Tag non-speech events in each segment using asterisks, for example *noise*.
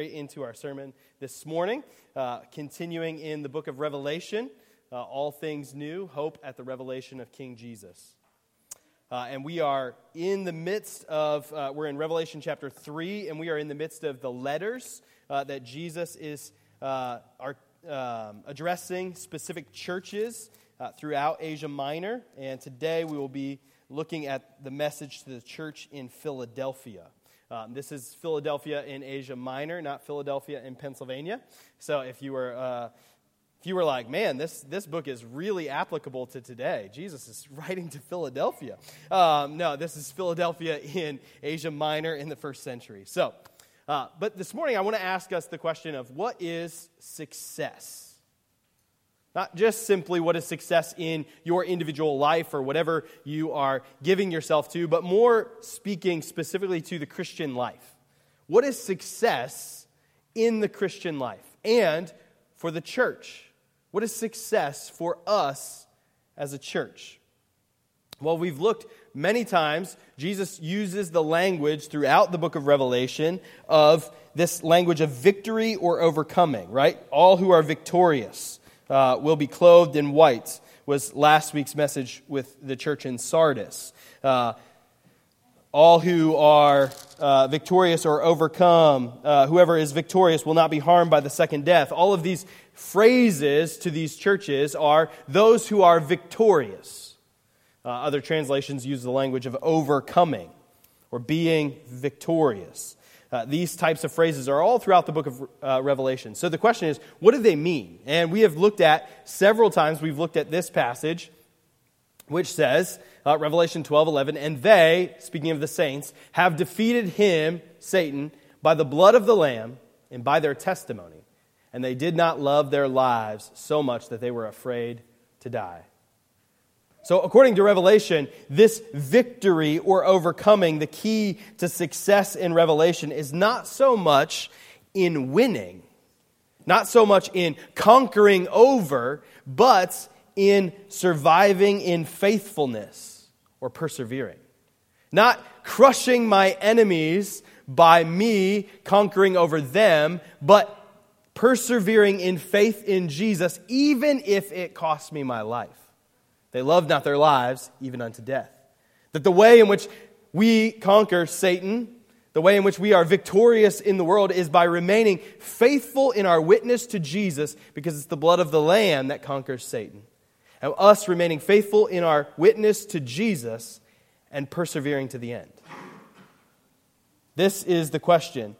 straight into our sermon this morning, uh, continuing in the book of Revelation, uh, all things new, hope at the revelation of King Jesus. Uh, and we are in the midst of, uh, we're in Revelation chapter 3, and we are in the midst of the letters uh, that Jesus is uh, are, um, addressing specific churches throughout Asia Minor. And today we will be looking at the message to the church in Philadelphia. Um, this is Philadelphia in Asia Minor, not Philadelphia in Pennsylvania. So if you were uh, if you were like, man, this, this book is really applicable to today, Jesus is *laughs* writing to Philadelphia. Um, no, this is Philadelphia in Asia Minor in the first century. So, uh, but this morning I want to ask us the question of what is success? Not just simply what is success in your individual life or whatever you are giving yourself to, but more speaking specifically to the Christian life. What is success in the Christian life and for the church? What is success for us as a church? Well, we've looked many times. Jesus uses the language throughout the book of Revelation of this language of victory or overcoming, right? All who are victorious uh, will be clothed in white, was last week's message with the church in Sardis. Uh, all who are uh, victorious or overcome, uh, whoever is victorious will not be harmed by the second death. All of these phrases to these churches are those who are victorious. Uh, other translations use the language of overcoming or being victorious. Uh, these types of phrases are all throughout the book of uh, Revelation. So the question is, what do they mean? And we have looked at several times, we've looked at this passage, which says, uh, Revelation 12 11, and they, speaking of the saints, have defeated him, Satan, by the blood of the Lamb and by their testimony. And they did not love their lives so much that they were afraid to die. So, according to Revelation, this victory or overcoming, the key to success in Revelation, is not so much in winning, not so much in conquering over, but in surviving in faithfulness or persevering. Not crushing my enemies by me conquering over them, but persevering in faith in Jesus, even if it costs me my life. They loved not their lives, even unto death. That the way in which we conquer Satan, the way in which we are victorious in the world, is by remaining faithful in our witness to Jesus, because it's the blood of the Lamb that conquers Satan. And us remaining faithful in our witness to Jesus and persevering to the end. This is the question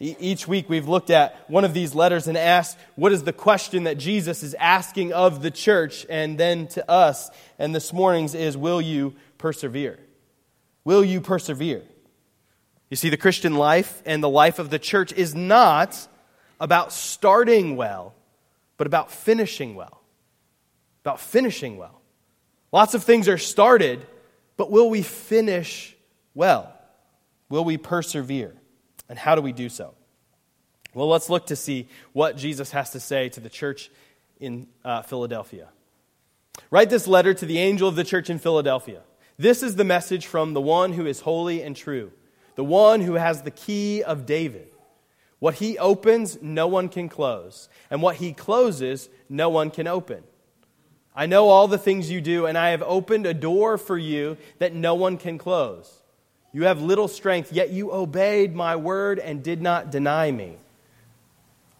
each week we've looked at one of these letters and asked, what is the question that Jesus is asking of the church and then to us? And this morning's is, will you persevere? Will you persevere? You see, the Christian life and the life of the church is not about starting well, but about finishing well. About finishing well. Lots of things are started, but will we finish well? Will we persevere? And how do we do so? Well, let's look to see what Jesus has to say to the church in uh, Philadelphia. Write this letter to the angel of the church in Philadelphia. This is the message from the one who is holy and true, the one who has the key of David. What he opens, no one can close, and what he closes, no one can open. I know all the things you do, and I have opened a door for you that no one can close. You have little strength, yet you obeyed my word and did not deny me.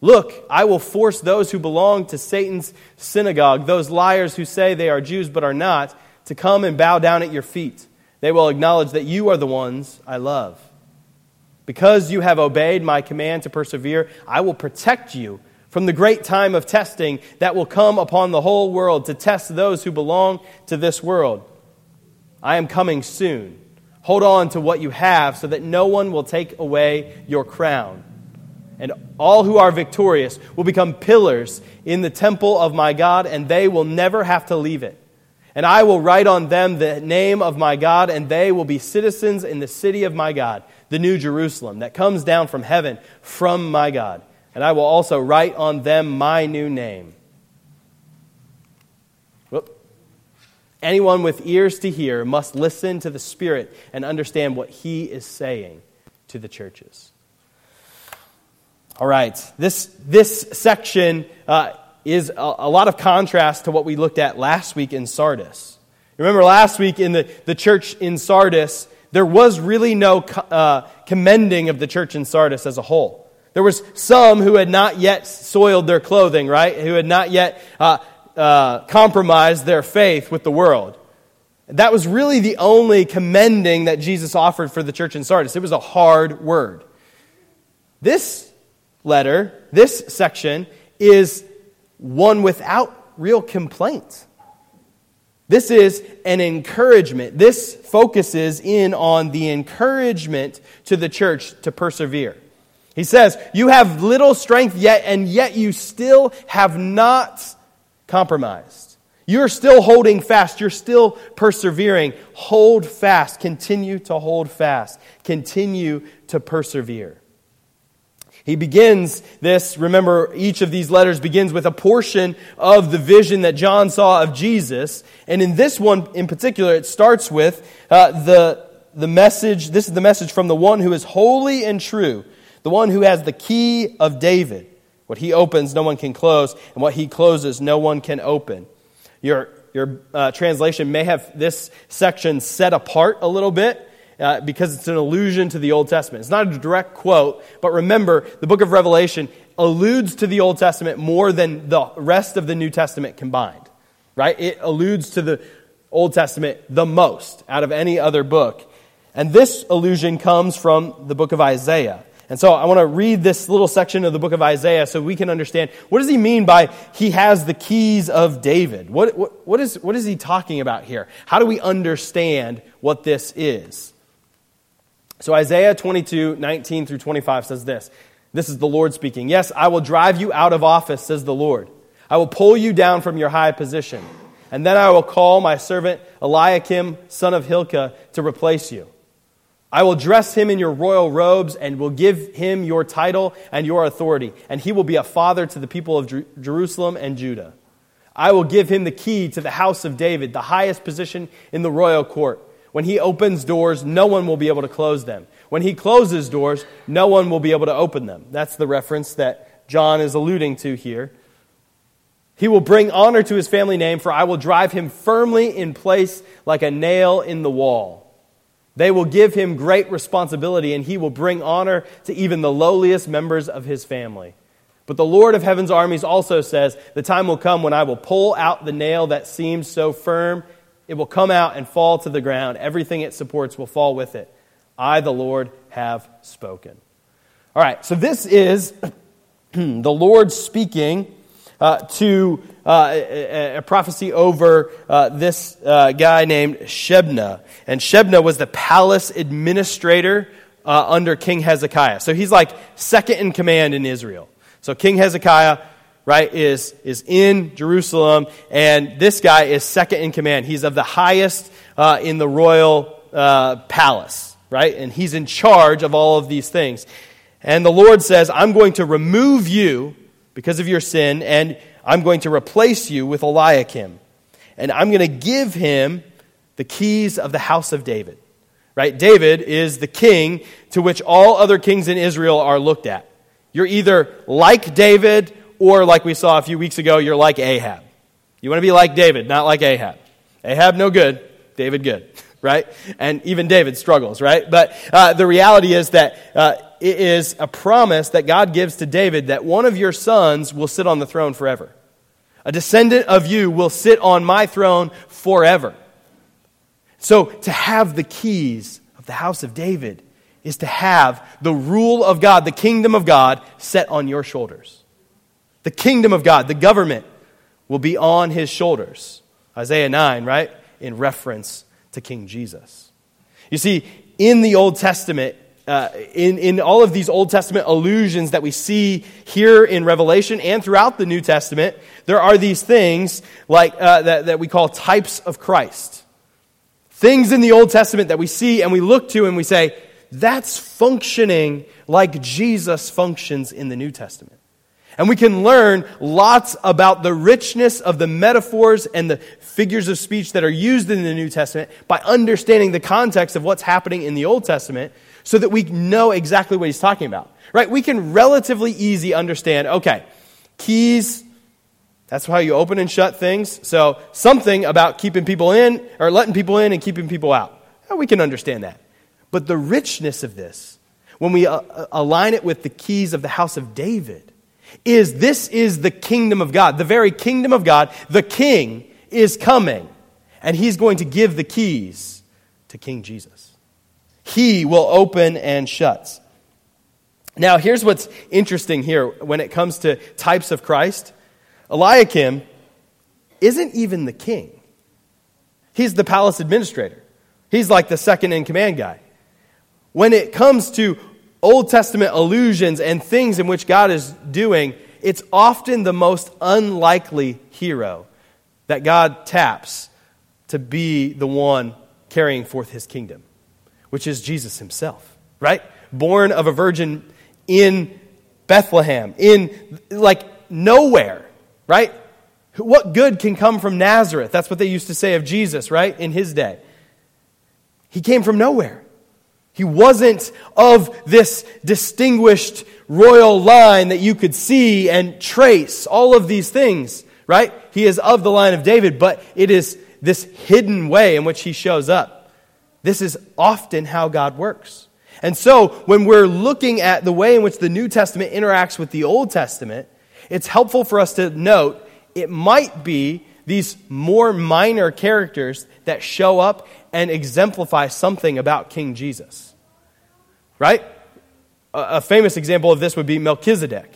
Look, I will force those who belong to Satan's synagogue, those liars who say they are Jews but are not, to come and bow down at your feet. They will acknowledge that you are the ones I love. Because you have obeyed my command to persevere, I will protect you from the great time of testing that will come upon the whole world to test those who belong to this world. I am coming soon. Hold on to what you have so that no one will take away your crown. And all who are victorious will become pillars in the temple of my God, and they will never have to leave it. And I will write on them the name of my God, and they will be citizens in the city of my God, the new Jerusalem, that comes down from heaven from my God. And I will also write on them my new name. Anyone with ears to hear must listen to the Spirit and understand what He is saying to the churches. All right, this, this section uh, is a, a, lot of contrast to what we looked at last week in Sardis. Remember, last week in the, the church in Sardis, there was really no uh, commending of the church in Sardis as a whole. There was some who had not yet soiled their clothing, right? Who had not yet uh, uh compromised their faith with the world. That was really the only commending that Jesus offered for the church in Sardis. It was a hard word. This letter, this section, is one without real complaint. This is an encouragement. This focuses in on the encouragement to the church to persevere. He says, You have little strength yet, and yet you still have not compromised. You're still holding fast. You're still persevering. Hold fast. Continue to hold fast. Continue to persevere. He begins this, remember, each of these letters begins with a portion of the vision that John saw of Jesus. And in this one in particular, it starts with uh, the, the message. This is the message from the one who is holy and true, the one who has the key of David. What he opens, no one can close, and what he closes, no one can open. Your, your uh, translation may have this section set apart a little bit uh, because it's an allusion to the Old Testament. It's not a direct quote, but remember, the book of Revelation alludes to the Old Testament more than the rest of the New Testament combined, right? It alludes to the Old Testament the most out of any other book. And this allusion comes from the book of Isaiah. And so I want to read this little section of the book of Isaiah so we can understand what does he mean by he has the keys of David? What, what, what, is, what is he talking about here? How do we understand what this is? So Isaiah 22, 19 through 25 says this. This is the Lord speaking. Yes, I will drive you out of office, says the Lord. I will pull you down from your high position. And then I will call my servant Eliakim, son of Hilkiah, to replace you. I will dress him in your royal robes and will give him your title and your authority, and he will be a father to the people of Jerusalem and Judah. I will give him the key to the house of David, the highest position in the royal court. When he opens doors, no one will be able to close them. When he closes doors, no one will be able to open them. That's the reference that John is alluding to here. He will bring honor to his family name, for I will drive him firmly in place like a nail in the wall. They will give him great responsibility, and he will bring honor to even the lowliest members of his family. But the Lord of heaven's armies also says, The time will come when I will pull out the nail that seems so firm it will come out and fall to the ground. Everything it supports will fall with it. I, the Lord, have spoken. All right, so this is *clears throat* the Lord speaking uh, to uh, a, a, prophecy over uh, this uh, guy named Shebna. And Shebna was the palace administrator uh, under King Hezekiah. So he's like second in command in Israel. So King Hezekiah right, is, is in Jerusalem, and this guy is second in command. He's of the highest uh, in the royal palace, right? And he's in charge of all of these things. And the Lord says, I'm going to remove you because of your sin, and I'm going to replace you with Eliakim. And I'm going to give him the keys of the house of David. Right? David is the king to which all other kings in Israel are looked at. You're either like David or, like we saw a few weeks ago, you're like Ahab. You want to be like David, not like Ahab. Ahab, no good. David, good. *laughs* Right? And even David struggles, right? But uh, the reality is that uh, it is a promise that God gives to David that one of your sons will sit on the throne forever. A descendant of you will sit on my throne forever. So to have the keys of the house of David is to have the rule of God, the kingdom of God, set on your shoulders. The kingdom of God, the government, will be on his shoulders. Isaiah 9, right? In reference to King Jesus. You see, in the Old Testament, uh, in, in all of these Old Testament allusions that we see here in Revelation and throughout the New Testament, there are these things like uh, that, that we call types of Christ. Things in the Old Testament that we see and we look to and we say, that's functioning like Jesus functions in the New Testament. And we can learn lots about the richness of the metaphors and the figures of speech that are used in the New Testament by understanding the context of what's happening in the Old Testament so that we know exactly what he's talking about. Right? We can relatively easy understand, okay, keys, that's how you open and shut things. So something about keeping people in or letting people in and keeping people out. We can understand that. But the richness of this, when we uh, uh, align it with the keys of the house of David, is this is the kingdom of God. The very kingdom of God, the king is coming, and he's going to give the keys to King Jesus. He will open and shut. Now, here's what's interesting here when it comes to types of Christ Eliakim isn't even the king, he's the palace administrator. He's like the second in command guy. When it comes to Old Testament allusions and things in which God is doing, it's often the most unlikely hero that God taps to be the one carrying forth his kingdom, which is Jesus himself, right? Born of a virgin in Bethlehem, in like nowhere, right? What good can come from Nazareth? That's what they used to say of Jesus, right? In his day. He came from nowhere. He wasn't of this distinguished royal line that you could see and trace, all of these things, right? He is of the line of David, but it is this hidden way in which he shows up. This is often how God works. And so, when we're looking at the way in which the New Testament interacts with the Old Testament, it's helpful for us to note it might be these more minor characters that show up and exemplify something about King Jesus. Right? A, famous example of this would be Melchizedek.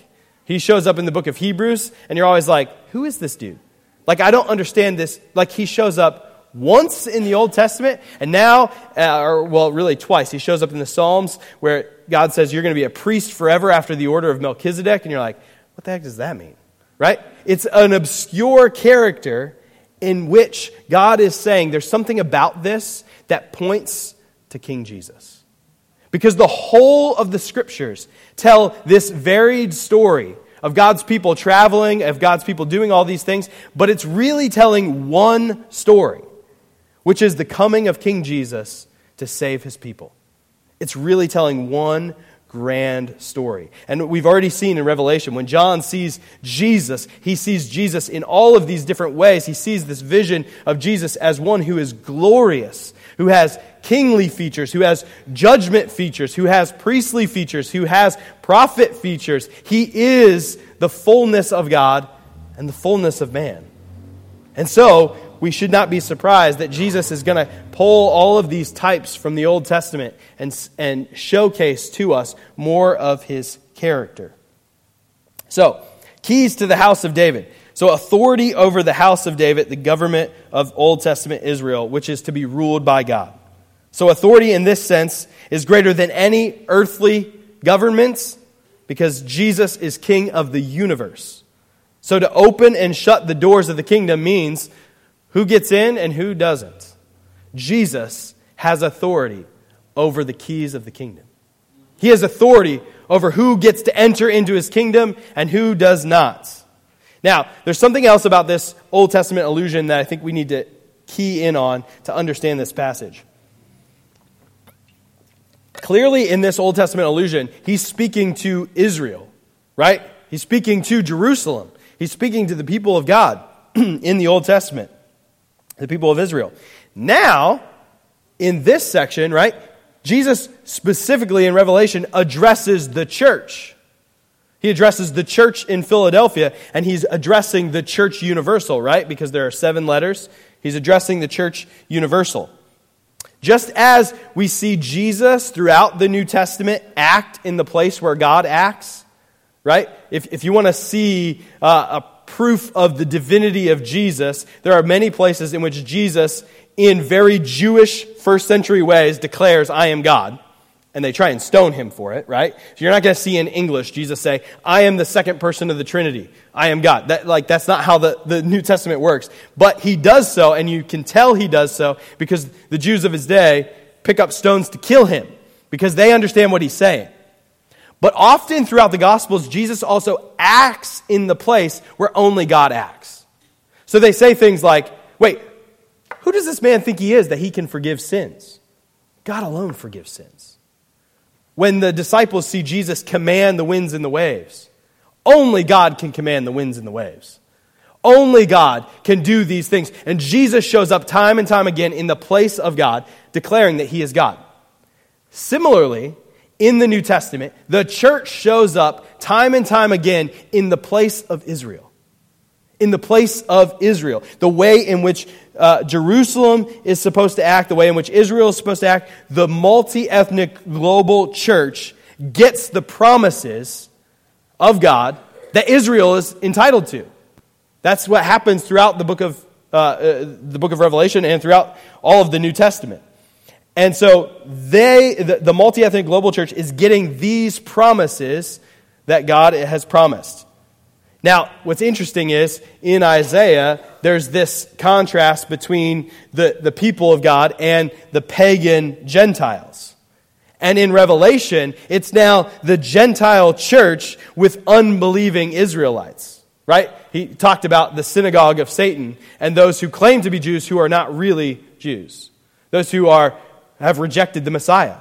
He shows up in the book of Hebrews, and you're always like, who is this dude? Like, I don't understand this. Like, he shows up once in the Old Testament, and now, uh, or well, really twice. He shows up in the Psalms where God says, You're going to be a priest forever after the order of Melchizedek. And you're like, What the heck does that mean? Right? It's an obscure character in which God is saying there's something about this that points to King Jesus. Because the whole of the scriptures tell this varied story of God's people traveling, of God's people doing all these things, but it's really telling one story which is the coming of King Jesus to save his people. It's really telling one grand story. And we've already seen in Revelation, when John sees Jesus, he sees Jesus in all of these different ways. He sees this vision of Jesus as one who is glorious, who has kingly features, who has judgment features, who has priestly features, who has prophet features. He is the fullness of God and the fullness of man. And so, we should not be surprised that Jesus is going to pull all of these types from the Old Testament and, and showcase to us more of his character. So, keys to the house of David. So, authority over the house of David, the government of Old Testament Israel, which is to be ruled by God. So, authority in this sense is greater than any earthly governments because Jesus is king of the universe. So, to open and shut the doors of the kingdom means who gets in and who doesn't? Jesus has authority over the keys of the kingdom. He has authority over who gets to enter into his kingdom and who does not. Now, there's something else about this Old Testament allusion that I think we need to key in on to understand this passage. Clearly, in this Old Testament allusion, he's speaking to Israel, right? He's speaking to Jerusalem. He's speaking to the people of God *clears throat* in the Old Testament the people of Israel. Now, in this section, right, Jesus specifically in Revelation addresses the church. He addresses the church in Philadelphia, and he's addressing the church universal, right? Because there are seven letters. He's addressing the church universal. Just as we see Jesus throughout the New Testament act in the place where God acts, right? If, if you want to see uh, a proof of the divinity of Jesus, there are many places in which Jesus, in very Jewish first century ways, declares, I am God. And they try and stone him for it, right? So you're not going to see in English Jesus say, I am the second person of the Trinity. I am God. That, like, that's not how the, the New Testament works. But he does so, and you can tell he does so because the Jews of his day pick up stones to kill him because they understand what he's saying. But often throughout the Gospels, Jesus also acts in the place where only God acts. So they say things like, wait, who does this man think he is that he can forgive sins? God alone forgives sins. when the disciples see Jesus command the winds and the waves. Only God can command the winds and the waves. Only God can do these things. And Jesus shows up time and time again in the place of God, declaring that he is God. Similarly, in the New Testament, the church shows up time and time again in the place of Israel. In the place of Israel. The way in which uh, Jerusalem is supposed to act, the way in which Israel is supposed to act, the multi ethnic global church gets the promises of God that Israel is entitled to. That's what happens throughout the book of, uh, uh, the book of Revelation and throughout all of the New Testament. And so they, the, the multi ethnic global church is getting these promises that God has promised. Now, what's interesting is in Isaiah, there's this contrast between the, the people of God and the pagan Gentiles. And in Revelation, it's now the Gentile church with unbelieving Israelites, right? He talked about the synagogue of Satan and those who claim to be Jews who are not really Jews, those who are have rejected the Messiah.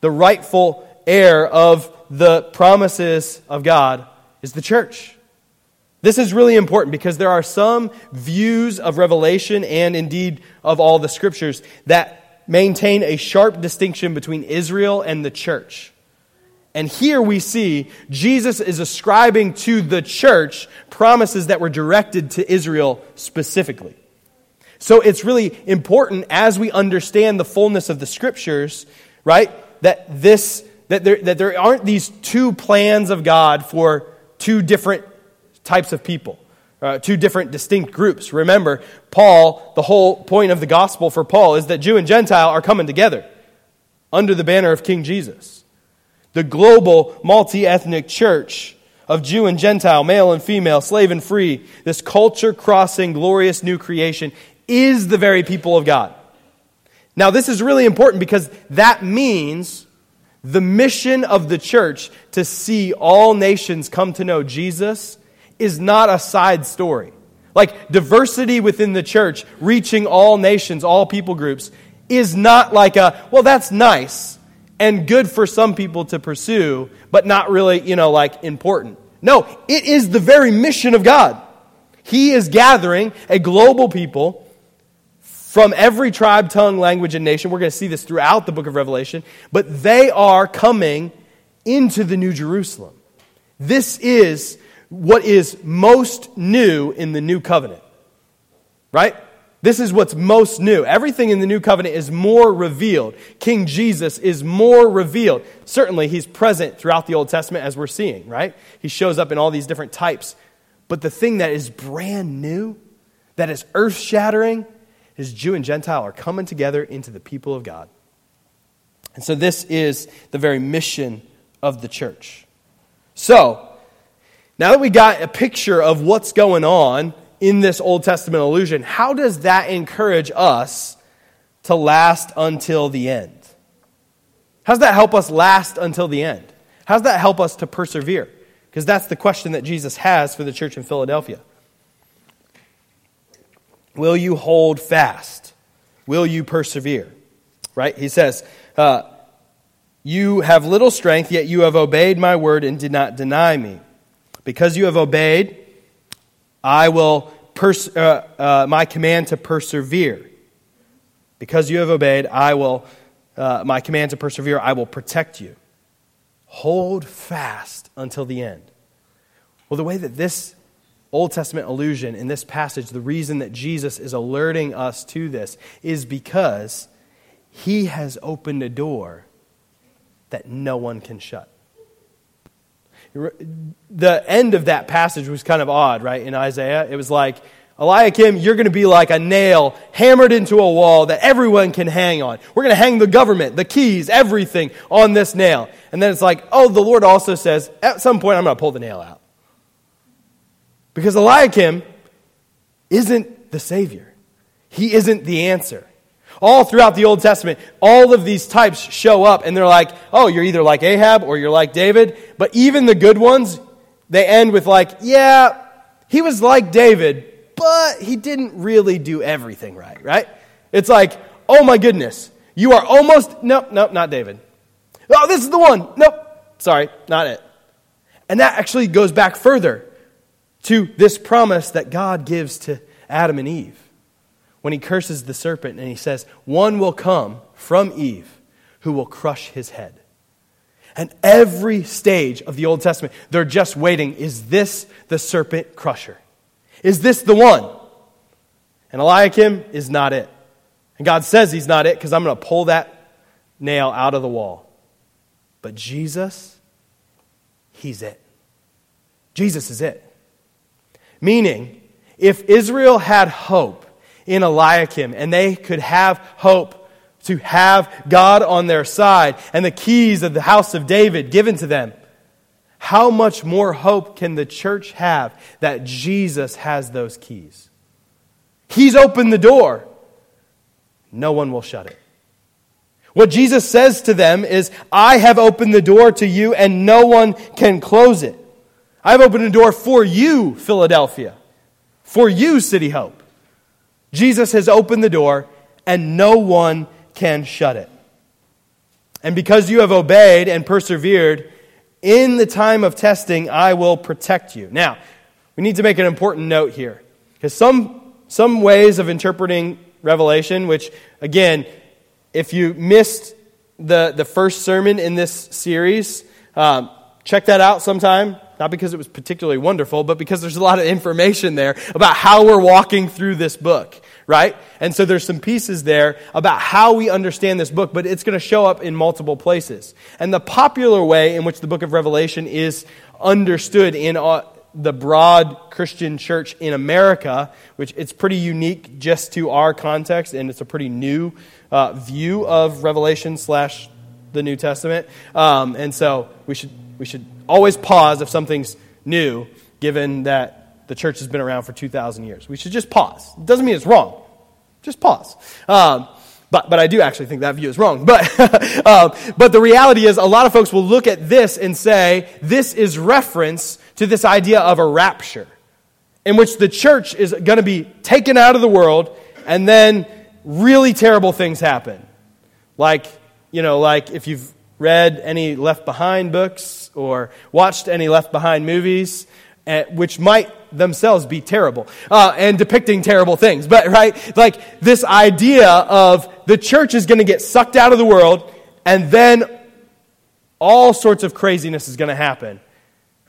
The rightful heir of the promises of God is the church. This is really important because there are some views of Revelation and indeed of all the scriptures that maintain a sharp distinction between Israel and the church. And here we see Jesus is ascribing to the church promises that were directed to Israel specifically. So it's really important as we understand the fullness of the scriptures, right? That this that there, that there aren't these two plans of God for two different types of people, uh, two different distinct groups. Remember, Paul, the whole point of the gospel for Paul is that Jew and Gentile are coming together under the banner of King Jesus. The global multi ethnic church of Jew and Gentile, male and female, slave and free, this culture crossing, glorious new creation is the very people of God. Now, this is really important because that means the mission of the church to see all nations come to know Jesus is not a side story. Like diversity within the church, reaching all nations, all people groups, is not like a, well, that's nice and good for some people to pursue, but not really, you know, like important. No, it is the very mission of God. He is gathering a global people from every tribe, tongue, language, and nation. We're going to see this throughout the book of Revelation. But they are coming into the New Jerusalem. This is what is most new in the new covenant. Right? This is what's most new. Everything in the new covenant is more revealed. King Jesus is more revealed. Certainly, he's present throughout the Old Testament as we're seeing, right? He shows up in all these different types. But the thing that is brand new, that is earth shattering, is Jew and Gentile are coming together into the people of God. And so this is the very mission of the church. So, now that we got a picture of what's going on in this Old Testament illusion, how does that encourage us to last until the end? How does that help us last until the end? How does that help us to persevere? Because that's the question that Jesus has for the church in Philadelphia. Will you hold fast? Will you persevere? Right? He says, uh, You have little strength, yet you have obeyed my word and did not deny me. Because you have obeyed, I will pers- uh, uh, my command to persevere. Because you have obeyed, I will uh, my command to persevere. I will protect you. Hold fast until the end. Well, the way that this Old Testament allusion in this passage, the reason that Jesus is alerting us to this is because he has opened a door that no one can shut. The end of that passage was kind of odd, right? In Isaiah, it was like, Eliakim, you're going to be like a nail hammered into a wall that everyone can hang on. We're going to hang the government, the keys, everything on this nail. And then it's like, oh, the Lord also says, at some point, I'm going to pull the nail out. Because Eliakim isn't the Savior, he isn't the answer. All throughout the Old Testament, all of these types show up and they're like, oh, you're either like Ahab or you're like David. But even the good ones, they end with, like, yeah, he was like David, but he didn't really do everything right, right? It's like, oh my goodness, you are almost, nope, nope, not David. Oh, this is the one. Nope. Sorry, not it. And that actually goes back further to this promise that God gives to Adam and Eve when he curses the serpent and he says, One will come from Eve who will crush his head. And every stage of the Old Testament, they're just waiting. Is this the serpent crusher? Is this the one? And Eliakim is not it. And God says he's not it because I'm going to pull that nail out of the wall. But Jesus, he's it. Jesus is it. Meaning, if Israel had hope in Eliakim and they could have hope to have God on their side and the keys of the house of David given to them, how much more hope can the church have that Jesus has those keys? He's opened the door. No one will shut it. What Jesus says to them is, I have opened the door to you and no one can close it. I've opened a door for you, Philadelphia, for you, City Hope. Jesus has opened the door and no one can shut it. And because you have obeyed and persevered, in the time of testing, I will protect you. Now, we need to make an important note here. Because some, some ways of interpreting Revelation, which, again, if you missed the, the first sermon in this series, um, check that out sometime. Not because it was particularly wonderful, but because there's a lot of information there about how we're walking through this book right? And so there's some pieces there about how we understand this book, but it's going to show up in multiple places. And the popular way in which the book of Revelation is understood in uh, the broad Christian church in America, which it's pretty unique just to our context, and it's a pretty new uh, view of Revelation slash the New Testament. Um, and so we should we should always pause if something's new, given that the church has been around for 2,000 years. We should just pause. It doesn't mean it's wrong. Just pause. Um, but, but I do actually think that view is wrong. *laughs* But, um, but the reality is, a lot of folks will look at this and say, this is reference to this idea of a rapture, in which the church is going to be taken out of the world, and then really terrible things happen. Like, you know, like if you've read any Left Behind books or watched any Left Behind movies, uh, which might themselves be terrible uh, and depicting terrible things. But, right, like this idea of the church is going to get sucked out of the world and then all sorts of craziness is going to happen.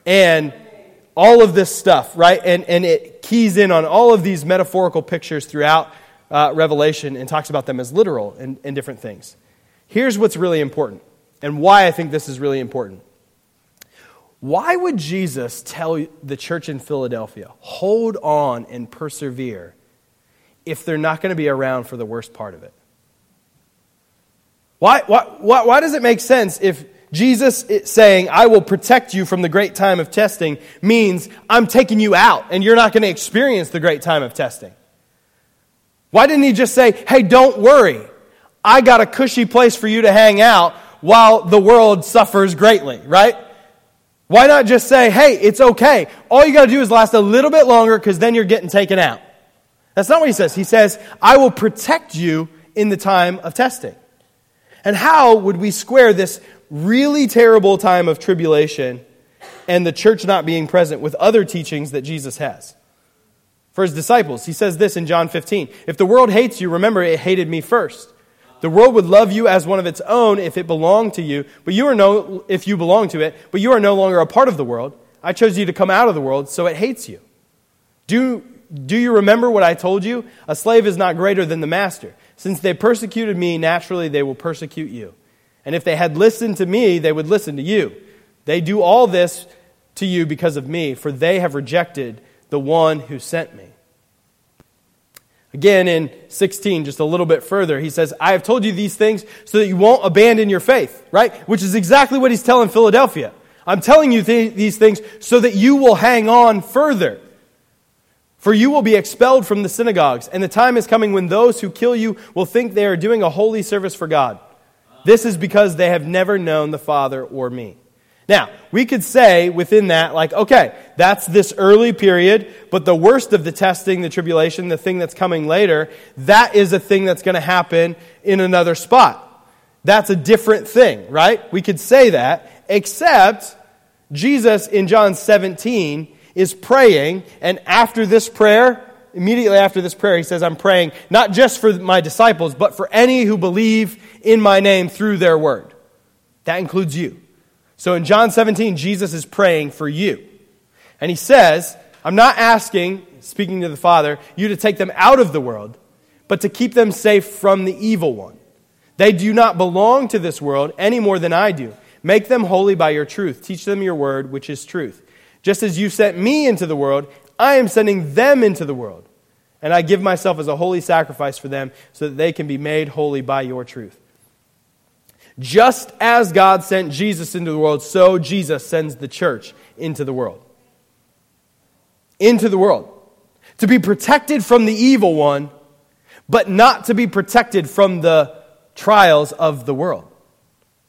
And all of this stuff, right? And, and it keys in on all of these metaphorical pictures throughout uh, Revelation and talks about them as literal and, and different things. Here's what's really important and why I think this is really important. Why would Jesus tell the church in Philadelphia, hold on and persevere, if they're not going to be around for the worst part of it? Why, why, why, why does it make sense if Jesus saying, I will protect you from the great time of testing, means I'm taking you out and you're not going to experience the great time of testing? Why didn't he just say, hey, don't worry, I got a cushy place for you to hang out while the world suffers greatly, right? Why not just say, hey, it's okay. All you got to do is last a little bit longer because then you're getting taken out. That's not what he says. He says, I will protect you in the time of testing. And how would we square this really terrible time of tribulation and the church not being present with other teachings that Jesus has? For his disciples, he says this in John 15 If the world hates you, remember it hated me first. The world would love you as one of its own if it belonged to you, but you are no, if you belong to it, but you are no longer a part of the world. I chose you to come out of the world, so it hates you. Do, do you remember what I told you? A slave is not greater than the master. Since they persecuted me, naturally they will persecute you. And if they had listened to me, they would listen to you. They do all this to you because of me, for they have rejected the one who sent me. Again, in 16, just a little bit further, he says, I have told you these things so that you won't abandon your faith, right? Which is exactly what he's telling Philadelphia. I'm telling you th- these things so that you will hang on further. For you will be expelled from the synagogues, and the time is coming when those who kill you will think they are doing a holy service for God. This is because they have never known the Father or me. Now, we could say within that, like, okay, that's this early period, but the worst of the testing, the tribulation, the thing that's coming later, that is a thing that's going to happen in another spot. that's a different thing, right? We could say that, except Jesus in John 17 is praying, and after this prayer, immediately after this prayer, he says, I'm praying not just for my disciples, but for any who believe in my name through their word. That includes you. So in John 17, Jesus is praying for you. And he says, I'm not asking, speaking to the Father, you to take them out of the world, but to keep them safe from the evil one. They do not belong to this world any more than I do. Make them holy by your truth. Teach them your word, which is truth. Just as you sent me into the world, I am sending them into the world. And I give myself as a holy sacrifice for them so that they can be made holy by your truth. Just as God sent Jesus into the world, so Jesus sends the church into the world. Into the world. To be protected from the evil one, but not to be protected from the trials of the world.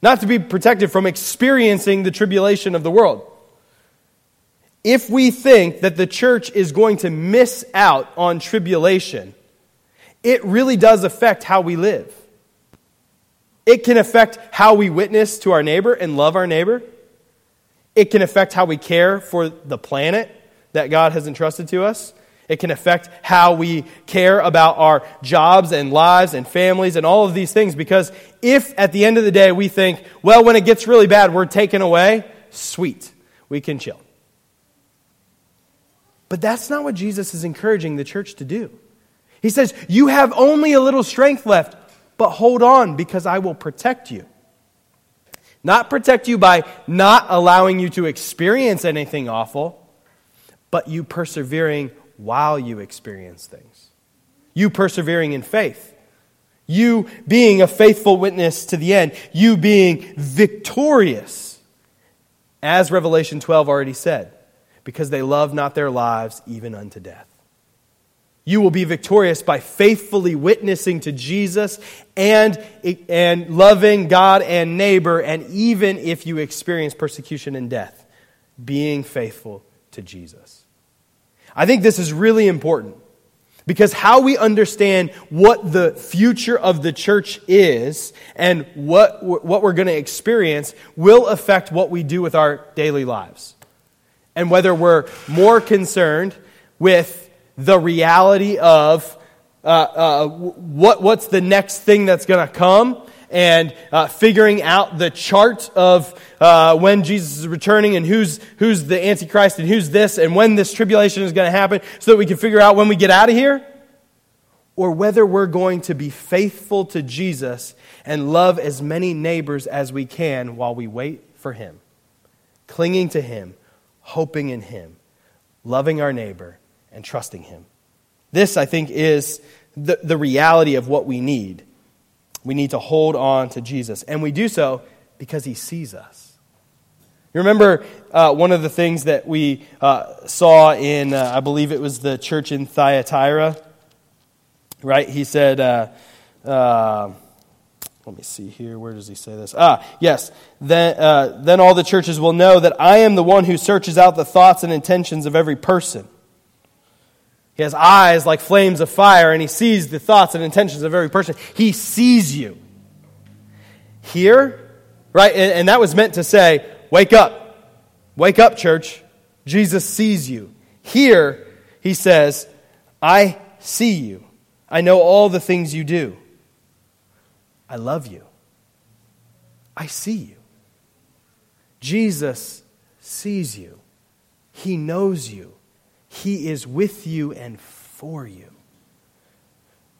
Not to be protected from experiencing the tribulation of the world. If we think that the church is going to miss out on tribulation, it really does affect how we live. It can affect how we witness to our neighbor and love our neighbor. It can affect how we care for the planet that God has entrusted to us. It can affect how we care about our jobs and lives and families and all of these things. Because if at the end of the day we think, well, when it gets really bad, we're taken away, sweet, we can chill. But that's not what Jesus is encouraging the church to do. He says, You have only a little strength left, but hold on because I will protect you. Not protect you by not allowing you to experience anything awful, but you persevering while you experience things. You persevering in faith. You being a faithful witness to the end. You being victorious. As Revelation 12 already said because they love not their lives even unto death. You will be victorious by faithfully witnessing to Jesus and, and loving God and neighbor, and even if you experience persecution and death, being faithful to Jesus. I think this is really important because how we understand what the future of the church is and what, what we're going to experience will affect what we do with our daily lives and whether we're more concerned with the reality of uh, uh, what, what's the next thing that's going to come and uh, figuring out the chart of uh, when Jesus is returning and who's, who's the Antichrist and who's this and when this tribulation is going to happen so that we can figure out when we get out of here. Or whether we're going to be faithful to Jesus and love as many neighbors as we can while we wait for Him, clinging to Him, hoping in Him, loving our neighbor, and trusting Him. This, I think, is the, the reality of what we need. We need to hold on to Jesus, and we do so because He sees us. You remember uh, one of the things that we uh, saw in, uh, I believe it was the church in Thyatira, right? He said, uh, uh, let me see here. Where does he say this? Ah, yes. Then, uh, then all the churches will know that I am the one who searches out the thoughts and intentions of every person. He has eyes like flames of fire, and he sees the thoughts and intentions of every person. He sees you. Here, right? And, and that was meant to say, wake up. Wake up, church. Jesus sees you. Here, he says, I see you. I know all the things you do. I love you. I see you. Jesus sees you. He knows you. He is with you and for you.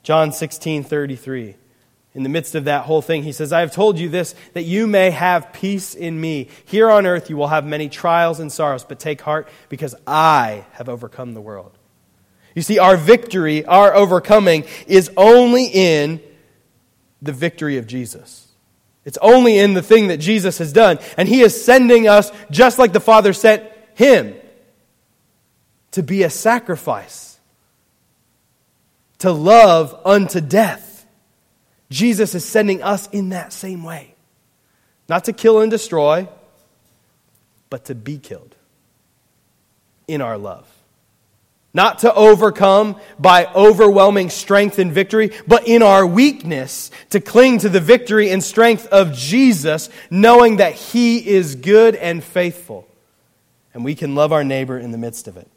John 16 33. In the midst of that whole thing, he says, I have told you this, that you may have peace in me. Here on earth you will have many trials and sorrows, but take heart because I have overcome the world. You see, our victory, our overcoming, is only in the victory of Jesus. It's only in the thing that Jesus has done. And He is sending us, just like the Father sent Him, to be a sacrifice, to love unto death. Jesus is sending us in that same way. Not to kill and destroy, but to be killed in our love. Not to overcome by overwhelming strength and victory, but in our weakness to cling to the victory and strength of Jesus, knowing that He is good and faithful. And we can love our neighbor in the midst of it.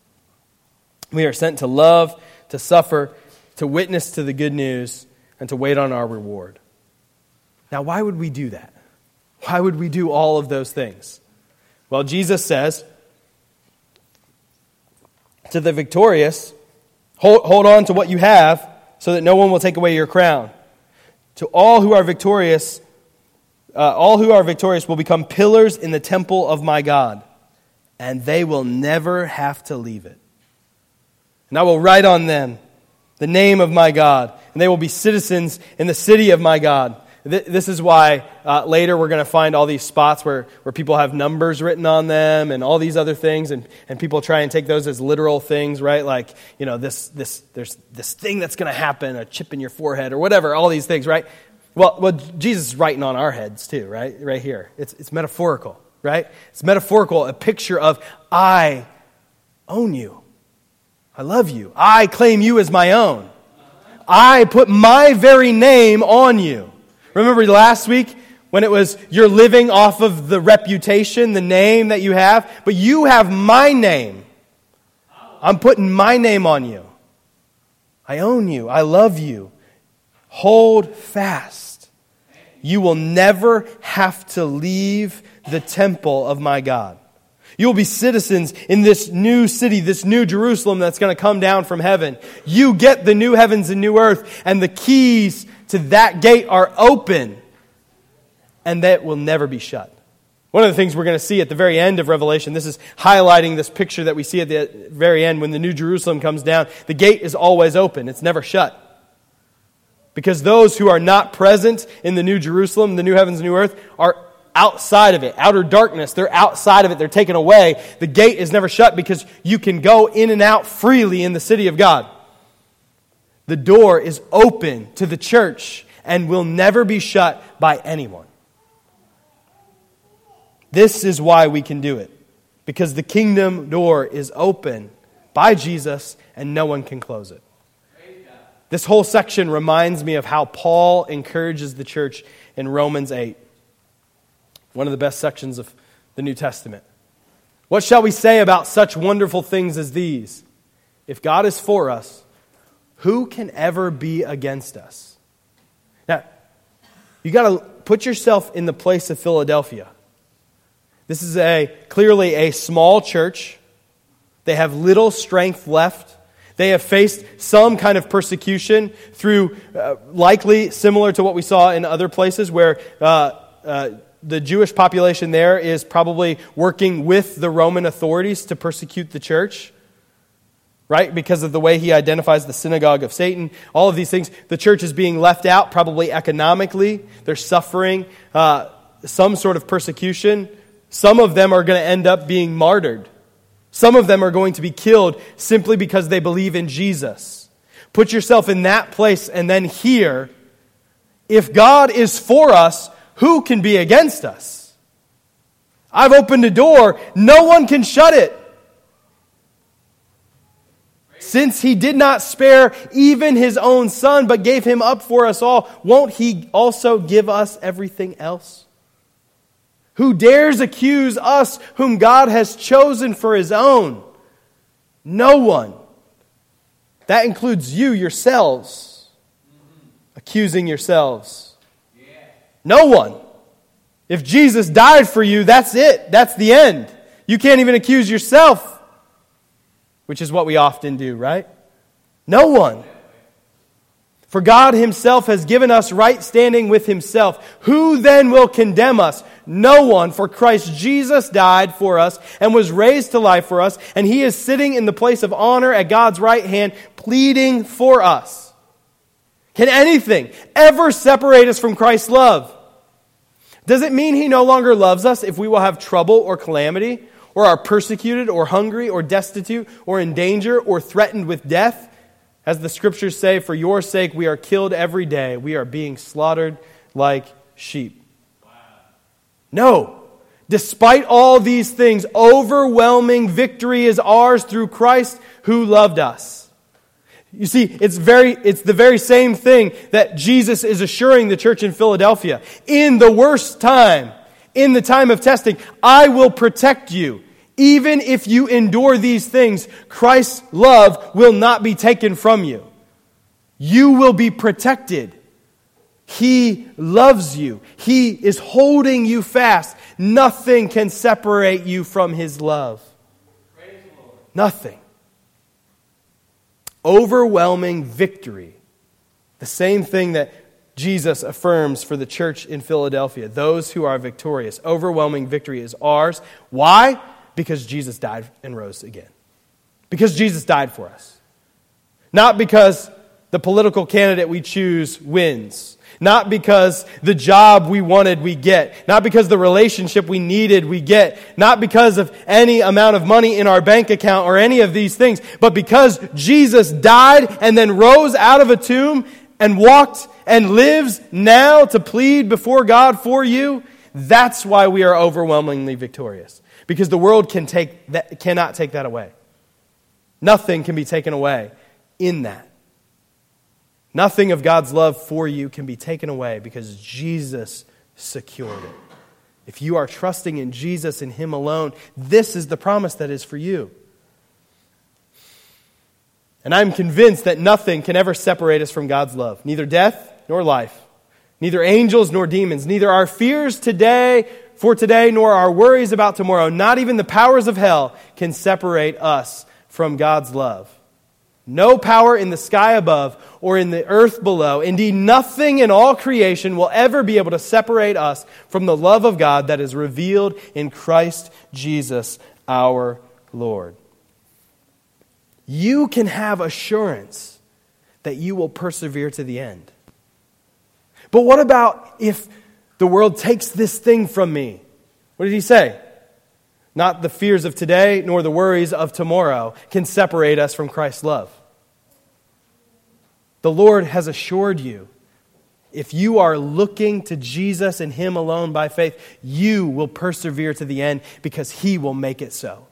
We are sent to love, to suffer, to witness to the good news, and to wait on our reward. Now, why would we do that? Why would we do all of those things? Well, Jesus says, to the victorious, hold, hold on to what you have so that no one will take away your crown. To all who are victorious, uh, all who are victorious will become pillars in the temple of my God, and they will never have to leave it. And I will write on them the name of my God, and they will be citizens in the city of my God. This is why uh, later we're going to find all these spots where, where people have numbers written on them and all these other things, and, and people try and take those as literal things, right? Like, you know, this, this, there's this thing that's going to happen, a chip in your forehead, or whatever, all these things, right? Well, well, Jesus is writing on our heads too, right? Right here. It's, it's metaphorical, right? It's metaphorical, a picture of I own you. I love you. I claim you as my own. I put my very name on you. Remember last week when it was you're living off of the reputation, the name that you have, but you have my name. I'm putting my name on you. I own you. I love you. Hold fast. You will never have to leave the temple of my God. You will be citizens in this new city, this new Jerusalem that's going to come down from heaven. You get the new heavens and new earth, and the keys to that gate are open and that will never be shut. One of the things we're going to see at the very end of Revelation, this is highlighting this picture that we see at the very end when the New Jerusalem comes down. The gate is always open, it's never shut. Because those who are not present in the New Jerusalem, the new heavens and new earth, are outside of it, outer darkness. They're outside of it, they're taken away. The gate is never shut because you can go in and out freely in the city of God. The door is open to the church and will never be shut by anyone. This is why we can do it. Because the kingdom door is open by Jesus and no one can close it. This whole section reminds me of how Paul encourages the church in Romans 8, one of the best sections of the New Testament. What shall we say about such wonderful things as these? If God is for us, who can ever be against us? Now, you got to put yourself in the place of Philadelphia. This is a clearly a small church. They have little strength left. They have faced some kind of persecution through, uh, likely similar to what we saw in other places where uh, uh, the Jewish population there is probably working with the Roman authorities to persecute the church right? Because of the way he identifies the synagogue of Satan, all of these things. The church is being left out, probably economically. They're suffering uh, some sort of persecution. Some of them are going to end up being martyred. Some of them are going to be killed simply because they believe in Jesus. Put yourself in that place and then here. If God is for us, who can be against us? I've opened a door, no one can shut it. Since he did not spare even his own son, but gave him up for us all, won't he also give us everything else? Who dares accuse us whom God has chosen for his own? No one. That includes you yourselves, accusing yourselves. No one. If Jesus died for you, that's it. That's the end. You can't even accuse yourself which is what we often do, right? No one. For God Himself has given us right standing with Himself. Who then will condemn us? No one, for Christ Jesus died for us and was raised to life for us, and He is sitting in the place of honor at God's right hand, pleading for us. Can anything ever separate us from Christ's love? Does it mean He no longer loves us if we will have trouble or calamity? or are persecuted, or hungry, or destitute, or in danger, or threatened with death. As the scriptures say, for your sake we are killed every day. We are being slaughtered like sheep. Wow. No. Despite all these things, overwhelming victory is ours through Christ who loved us. You see, it's, very, it's the very same thing that Jesus is assuring the church in Philadelphia. In the worst time, in the time of testing, I will protect you. Even if you endure these things, Christ's love will not be taken from you. You will be protected. He loves you. He is holding you fast. Nothing can separate you from His love. Nothing. Overwhelming victory. The same thing that Jesus affirms for the church in Philadelphia. Those who are victorious. Overwhelming victory is ours. Why? Because Jesus died and rose again. Because Jesus died for us. Not because the political candidate we choose wins not because the job we wanted we get. Not because the relationship we needed we get. Not because of any amount of money in our bank account or any of these things. But because Jesus died and then rose out of a tomb and walked and lives now to plead before God for you. That's why we are overwhelmingly victorious. Because the world can take that, cannot take that away. Nothing can be taken away in that. Nothing of God's love for you can be taken away because Jesus secured it. If you are trusting in Jesus and Him alone, this is the promise that is for you. And I'm convinced that nothing can ever separate us from God's love neither death nor life, neither angels nor demons, neither our fears today for today nor our worries about tomorrow, not even the powers of hell can separate us from God's love. No power in the sky above or in the earth below. Indeed, nothing in all creation will ever be able to separate us from the love of God that is revealed in Christ Jesus our Lord. You can have assurance that you will persevere to the end. But what about if the world takes this thing from me? What did he say? Not the fears of today nor the worries of tomorrow can separate us from Christ's love. The Lord has assured you if you are looking to Jesus and Him alone by faith, you will persevere to the end because He will make it so.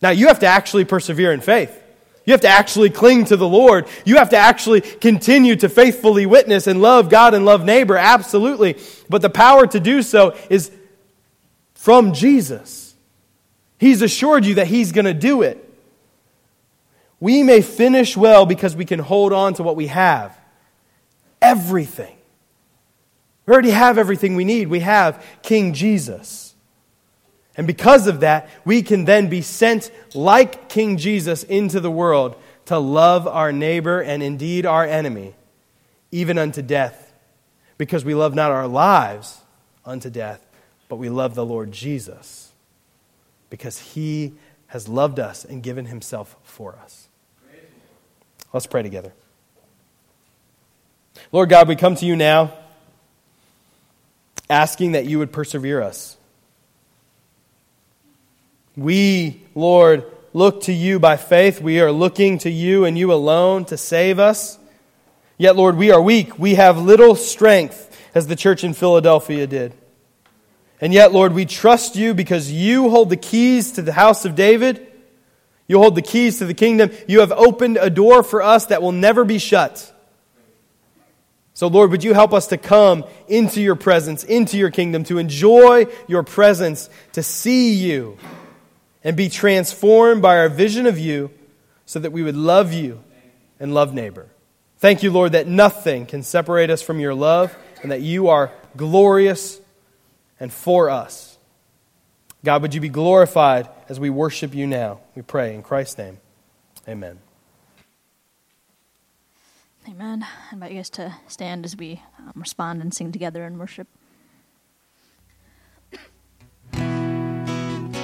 Now, you have to actually persevere in faith. You have to actually cling to the Lord. You have to actually continue to faithfully witness and love God and love neighbor, absolutely. But the power to do so is from Jesus. He's assured you that He's going to do it. We may finish well because we can hold on to what we have. Everything. We already have everything we need. We have King Jesus. And because of that, we can then be sent like King Jesus into the world to love our neighbor and indeed our enemy, even unto death. Because we love not our lives unto death, but we love the Lord Jesus because he has loved us and given himself for us. Let's pray together. Lord God, we come to you now asking that you would persevere us. We, Lord, look to you by faith. We are looking to you and you alone to save us. Yet, Lord, we are weak. We have little strength, as the church in Philadelphia did. And yet, Lord, we trust you because you hold the keys to the house of David. You hold the keys to the kingdom. You have opened a door for us that will never be shut. So, Lord, would you help us to come into your presence, into your kingdom, to enjoy your presence, to see you, and be transformed by our vision of you so that we would love you and love neighbor. Thank you, Lord, that nothing can separate us from your love and that you are glorious and for us. God, would you be glorified as we worship you now? We pray in Christ's name. Amen. Amen. I invite you guys to stand as we um, respond and sing together in worship.